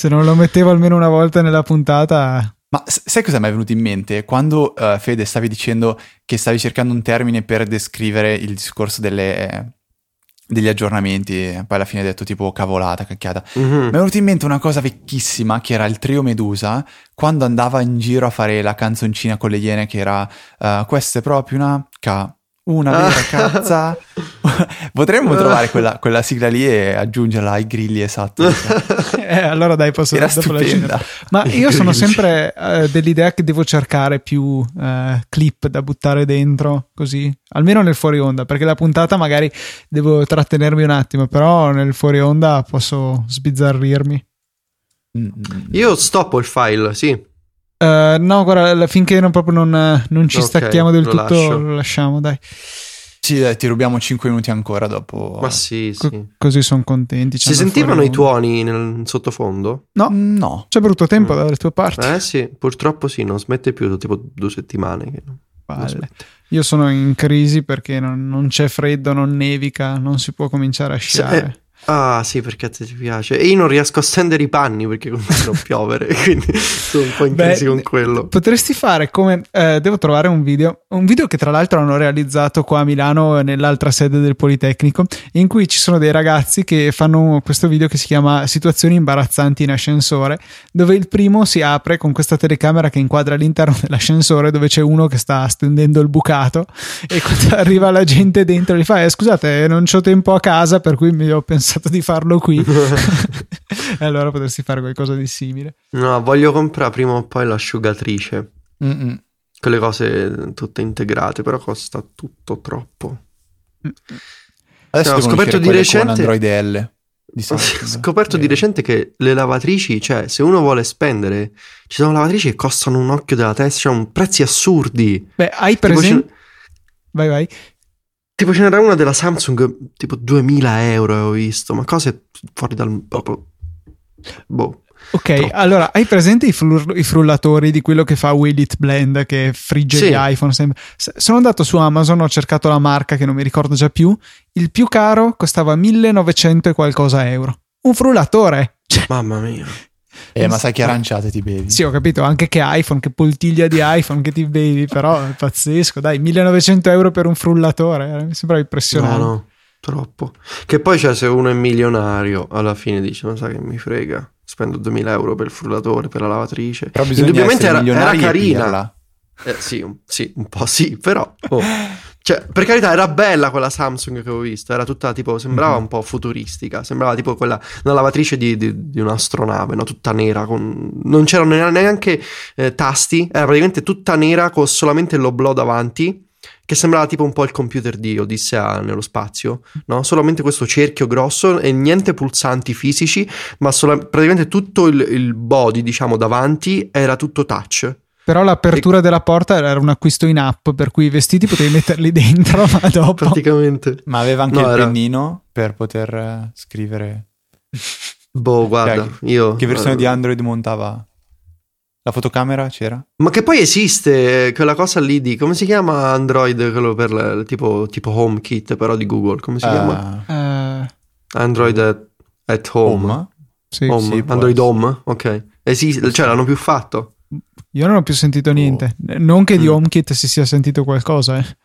Se non lo mettevo almeno una volta nella puntata... Ma sai cosa mi è venuto in mente? Quando uh, Fede stavi dicendo che stavi cercando un termine per descrivere il discorso delle, degli aggiornamenti, poi alla fine hai detto tipo cavolata, cacchiata. Mm-hmm. Mi è venuto in mente una cosa vecchissima che era il trio Medusa, quando andava in giro a fare la canzoncina con le iene che era uh, questa è proprio una K una vera cazza. Potremmo trovare quella, quella, sigla lì e aggiungerla ai grilli esatto. eh, allora dai, posso Era stupenda. Ma io sono sempre uh, dell'idea che devo cercare più uh, clip da buttare dentro, così, almeno nel fuori onda, perché la puntata magari devo trattenermi un attimo, però nel fuori onda posso sbizzarrirmi. Io stoppo il file, sì. Uh, no, guarda, finché non, proprio non, non ci okay, stacchiamo del tutto, lascio. lo lasciamo, dai. Sì, dai, ti rubiamo 5 minuti ancora dopo. Ma sì, sì. Co- così sono contenti. Si sentivano i tuoni nel sottofondo? No, no. C'è brutto tempo mm. dalle tue parti. Eh sì, purtroppo sì, non smette più, tipo due settimane che non Io sono in crisi perché non, non, c'è freddo, non nevica, non si può cominciare a sciare. Ah sì, perché a te ti piace. E io non riesco a stendere i panni perché continuano a piovere, quindi sono un po' in crisi con quello. Potresti fare come... Eh, devo trovare un video, un video che tra l'altro hanno realizzato qua a Milano nell'altra sede del Politecnico, in cui ci sono dei ragazzi che fanno questo video che si chiama Situazioni imbarazzanti in ascensore, dove il primo si apre con questa telecamera che inquadra all'interno dell'ascensore dove c'è uno che sta stendendo il bucato e quando arriva la gente dentro gli fa eh, scusate non ho tempo a casa per cui mi ho pensato pensato di farlo qui. e allora potresti fare qualcosa di simile. No, voglio comprare prima o poi l'asciugatrice. Mm-mm. Quelle cose tutte integrate, però costa tutto troppo. Adesso no, ho scoperto di recente Android L. Di ho scoperto di recente che le lavatrici, cioè se uno vuole spendere, ci sono lavatrici che costano un occhio della testa, cioè un prezzi assurdi. Beh, hai presente... Vai, vai. Tipo ce n'era una della Samsung, tipo 2000 euro avevo visto, ma cose fuori dal... proprio... Boh. Ok, Troppo. allora hai presente i, frul- i, frullatori di quello che fa Will It Blend che frigge sì. gli iPhone? Sempre. Sono andato su Amazon, ho cercato la marca che non mi ricordo già più. Il più caro costava 1900 e qualcosa euro. Un frullatore. Cioè, Mamma mia. Eh, ma sai che aranciate ti bevi? Sì, ho capito, anche che iPhone, che poltiglia di iPhone che ti bevi, però è pazzesco, dai, 1900 euro per un frullatore, eh, mi sembra impressionante. No, no, troppo. Che poi, cioè, se uno è milionario, alla fine dice, ma sai che mi frega, spendo 2000 euro per il frullatore, per la lavatrice. Però Indubbiamente era, era carina. Eh, sì, un, sì, un po' sì, però... Oh. Cioè, per carità, era bella quella Samsung che avevo visto. Era tutta tipo, sembrava mm-hmm. un po' futuristica. Sembrava tipo quella, una lavatrice di, di, di un'astronave, no? Tutta nera. Con, non c'erano neanche eh, tasti. Era praticamente tutta nera con solamente l'oblò davanti. Che sembrava tipo un po' il computer di Odissea nello spazio, no? Solamente questo cerchio grosso e niente pulsanti fisici, ma sola- praticamente tutto il, il body, diciamo, davanti era tutto touch. Però l'apertura e... della porta era un acquisto in app, per cui i vestiti potevi metterli dentro, ma dopo... Praticamente. Ma aveva anche no, il era... pennino per poter uh, scrivere... Boh, guarda, cioè, io... Che versione uh... di Android montava? La fotocamera c'era? Ma che poi esiste quella cosa lì di... Come si chiama Android? Quello per le, tipo, tipo HomeKit, però di Google. Come si uh... chiama? Uh... Android at, at Home. home? Sì, home. sì, Android Home? Ok. Esiste, cioè l'hanno più fatto. Io non ho più sentito niente. Oh. Non che di mm. HomeKit si sia sentito qualcosa, eh.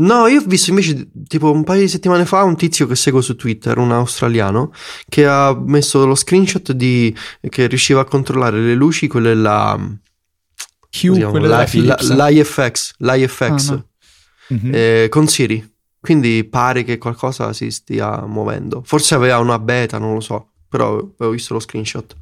No, io ho visto invece tipo un paio di settimane fa un tizio che seguo su Twitter, un australiano, che ha messo lo screenshot di che riusciva a controllare le luci, quelle là. Hue, quelle la, la, l'IFX, l'IFX ah, no. mm-hmm. eh, con Siri. Quindi pare che qualcosa si stia muovendo. Forse aveva una beta, non lo so, però avevo visto lo screenshot.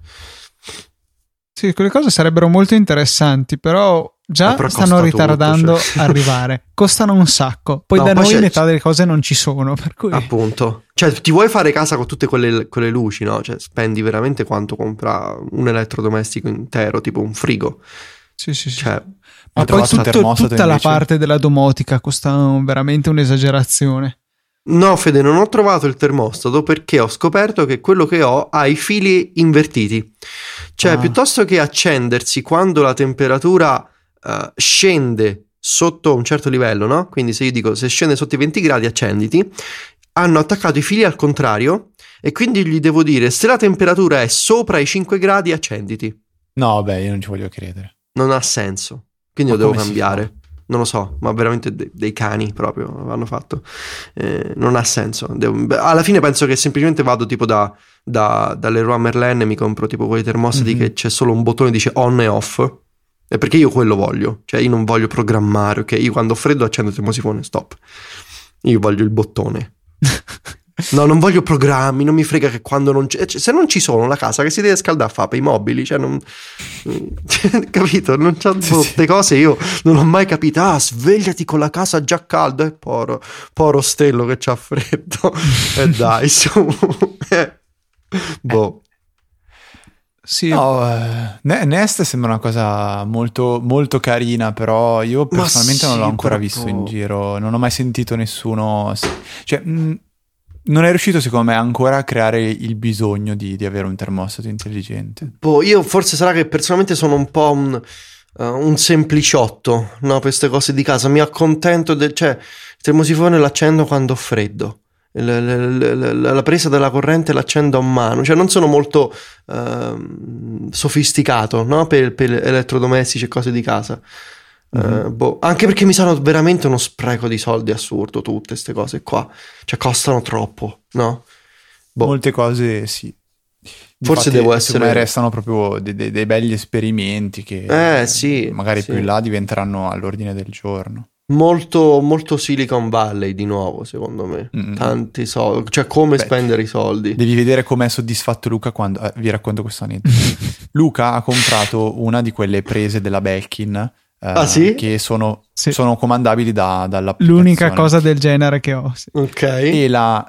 Sì, quelle cose sarebbero molto interessanti, però già però stanno ritardando tutto, cioè. arrivare. Costano un sacco. Poi no, da poi noi metà delle cose non ci sono. Per cui... Appunto. Cioè, ti vuoi fare casa con tutte quelle, quelle luci, no? Cioè, spendi veramente quanto compra un elettrodomestico intero, tipo un frigo. Sì, sì, sì. Cioè, Ma poi tutto, tutta invece? la parte della domotica costa veramente un'esagerazione. No, Fede, non ho trovato il termostato perché ho scoperto che quello che ho ha i fili invertiti. Cioè, ah. piuttosto che accendersi quando la temperatura uh, scende sotto un certo livello, no? Quindi se io dico se scende sotto i 20 gradi accenditi, hanno attaccato i fili al contrario E quindi gli devo dire, se la temperatura è sopra i 5 gradi, accenditi. No, beh, io non ci voglio credere. Non ha senso. Quindi ma lo devo cambiare. Non lo so, ma veramente de- dei cani proprio hanno fatto. Eh, non ha senso. Devo... alla fine penso che semplicemente vado tipo da, da, Leroy Merlin e mi compro tipo quei termostati mm-hmm. che c'è solo un bottone che dice on e off. E perché io quello voglio. Cioè io non voglio programmare, ok? Io quando ho freddo accendo il termosifone, stop. Io voglio il bottone. No, non voglio programmi, non mi frega che quando non c'è. Cioè, se non ci sono, la casa che si deve scaldare fa per i mobili, cioè non. capito? Non c'è sì, queste sì. cose. Io non ho mai capito. Ah, svegliati con la casa già calda. E eh, poro, poro Stello che c'ha freddo. E eh, dai, su. Eh. boh. Sì. No, eh, Nest sembra una cosa molto, molto carina, però io personalmente sì, non l'ho ancora proprio... visto in giro, non ho mai sentito nessuno... Cioè, mh, non è riuscito, secondo me, ancora a creare il bisogno di, di avere un termostato intelligente. Boh, io forse sarà che personalmente sono un po' un, uh, un sempliciotto, no? Queste cose di casa. Mi accontento del... cioè, il termosifone l'accendo quando ho freddo. La, la, la, la, presa della corrente l'accendo a mano, cioè non sono molto uh, sofisticato no? per, per elettrodomestici e cose di casa. Uh, boh. Anche perché mi sanno veramente uno spreco di soldi assurdo tutte queste cose qua. Cioè costano troppo, no? Boh. Molte cose sì. Forse devo essere... restano proprio dei, dei, dei, belli esperimenti che eh, sì, magari sì. più in là diventeranno all'ordine del giorno. Molto, molto Silicon Valley di nuovo, secondo me. Mm-hmm. Tanti soldi, cioè come Beh, spendere i soldi. Devi vedere com'è soddisfatto Luca quando... Eh, vi racconto questo aneddoto. Luca ha comprato una di quelle prese della Belkin ah, uh, sì? che sono, sì. sono comandabili da, dall'applicazione. L'unica cosa del genere che ho. Sì. Ok. E l'ha,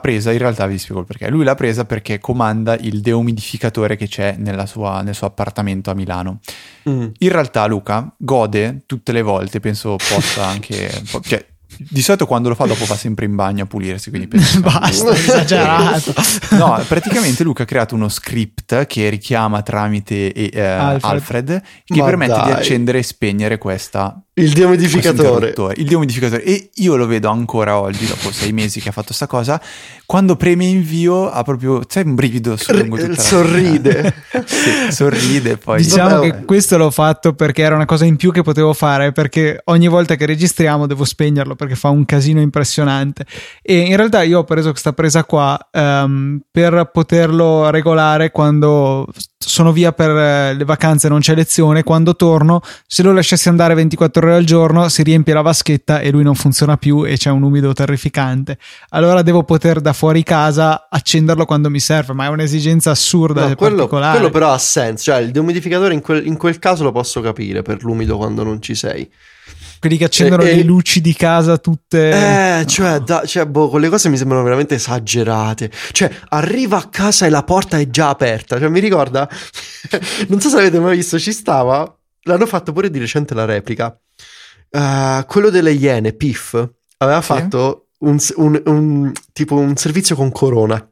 presa, in realtà vi spiego il perché. Lui l'ha presa perché comanda il deumidificatore che c'è sua, nel suo appartamento a Milano. Mm. In realtà Luca gode tutte le volte, penso possa anche... cioè, di solito quando lo fa dopo va sempre in bagno a pulirsi, quindi penso basta, esagerato. no, praticamente Luca ha creato uno script che richiama tramite eh, Alfred. Alfred. che Ma permette dai. di accendere e spegnere questa il dehumidificatore. Il dehumidificatore. E io lo vedo ancora oggi, dopo sei mesi che ha fatto sta cosa. Quando preme invio ha proprio, c'è un brivido su lungo tutta Sorride. sì, sorride poi. Diciamo Vabbè. che questo l'ho fatto perché era una cosa in più che potevo fare, perché ogni volta che registriamo devo spegnerlo perché fa un casino impressionante. E in realtà io ho preso questa presa qua um, per poterlo regolare quando sono via per eh, le vacanze, non c'è lezione, quando torno, se lo lasciassi andare 24 ore al giorno, si riempie la vaschetta e lui non funziona più e c'è un umido terrificante. Allora devo poter da fuori casa accenderlo quando mi serve, ma è un'esigenza assurda no, quello, particolare. Quello però ha senso, cioè il dehumidificatore in quel, in quel caso lo posso capire per l'umido quando non ci sei quelli che accendono e, le luci di casa tutte. Eh, cioè, da, cioè boh, quelle cose mi sembrano veramente esagerate. Cioè, arriva a casa e la porta è già aperta. Cioè, mi ricorda. non so se l'avete mai visto, ci stava. L'hanno fatto pure di recente la replica. Uh, quello delle Iene, Piff, aveva sì. fatto un, un, un, tipo un servizio con Corona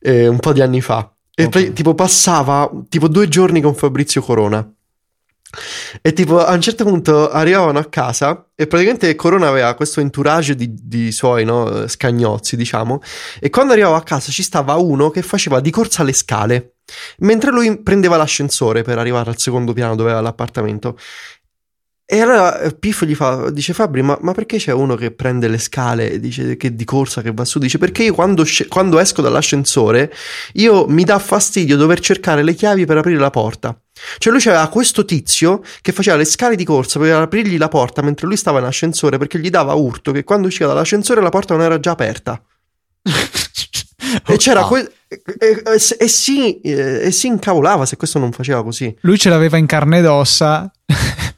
eh, un po' di anni fa. E okay. tipo passava tipo due giorni con Fabrizio Corona. E tipo a un certo punto arrivavano a casa e praticamente Corona aveva questo entourage di, di suoi no, scagnozzi, diciamo. E quando arrivavo a casa ci stava uno che faceva di corsa le scale, mentre lui prendeva l'ascensore per arrivare al secondo piano dove aveva l'appartamento. E allora eh, Piff gli fa, dice Fabri, ma, ma, perché c'è uno che prende le scale dice che di corsa che va su? Dice perché io quando, quando esco dall'ascensore io mi dà fastidio dover cercare le chiavi per aprire la porta. Cioè lui c'aveva questo tizio che faceva le scale di corsa per aprirgli la porta mentre lui stava in ascensore perché gli dava urto che quando usciva dall'ascensore la porta non era già aperta. e c'era oh. que- e, e, e, e, si, e si incavolava se questo non faceva così. Lui ce l'aveva in carne ed ossa.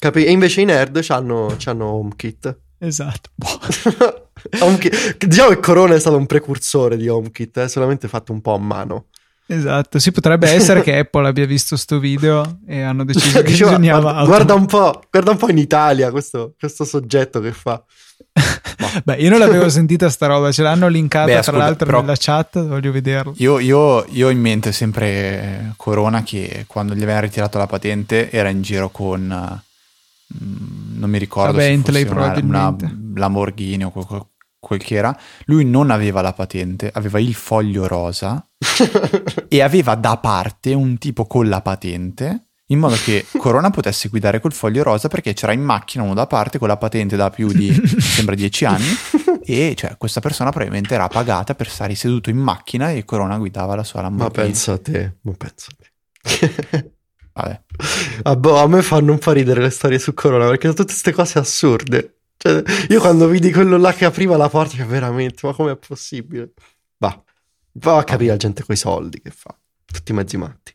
Capi? E invece i nerd hanno HomeKit. Esatto. HomeKit. Diciamo che Corona è stato un precursore di HomeKit, è eh? solamente fatto un po' a mano. Esatto, sì, potrebbe essere che Apple abbia visto sto video e hanno deciso che Diceva, bisognava... Guarda, un po', guarda un po' in Italia questo, questo soggetto che fa. Beh, io non l'avevo sentita sta roba, ce l'hanno linkata Beh, ascolta, tra l'altro però, nella chat, voglio vederlo. Io, io, io, ho in mente sempre Corona che quando gli avevano ritirato la patente era in giro con... Mm, non mi ricordo Bentley, una, una Lamborghini o qualcosa quel che era, lui non aveva la patente, aveva il foglio rosa e aveva da parte un tipo con la patente in modo che Corona potesse guidare col foglio rosa perché c'era in macchina uno da parte con la patente da più di, sembra, dieci anni e cioè, questa persona probabilmente era pagata per stare seduto in macchina e Corona guidava la sua Lamborghini. Ma pensa a te, ma pensa a te. Vabbè. Ah, boh, a me fanno un po' ridere le storie su Corona perché sono tutte queste cose assurde. Cioè, io quando vidi quello là che apriva la porta, cioè, veramente, ma com'è possibile? Va, va a capire la gente coi soldi che fa. Tutti mezzi matti.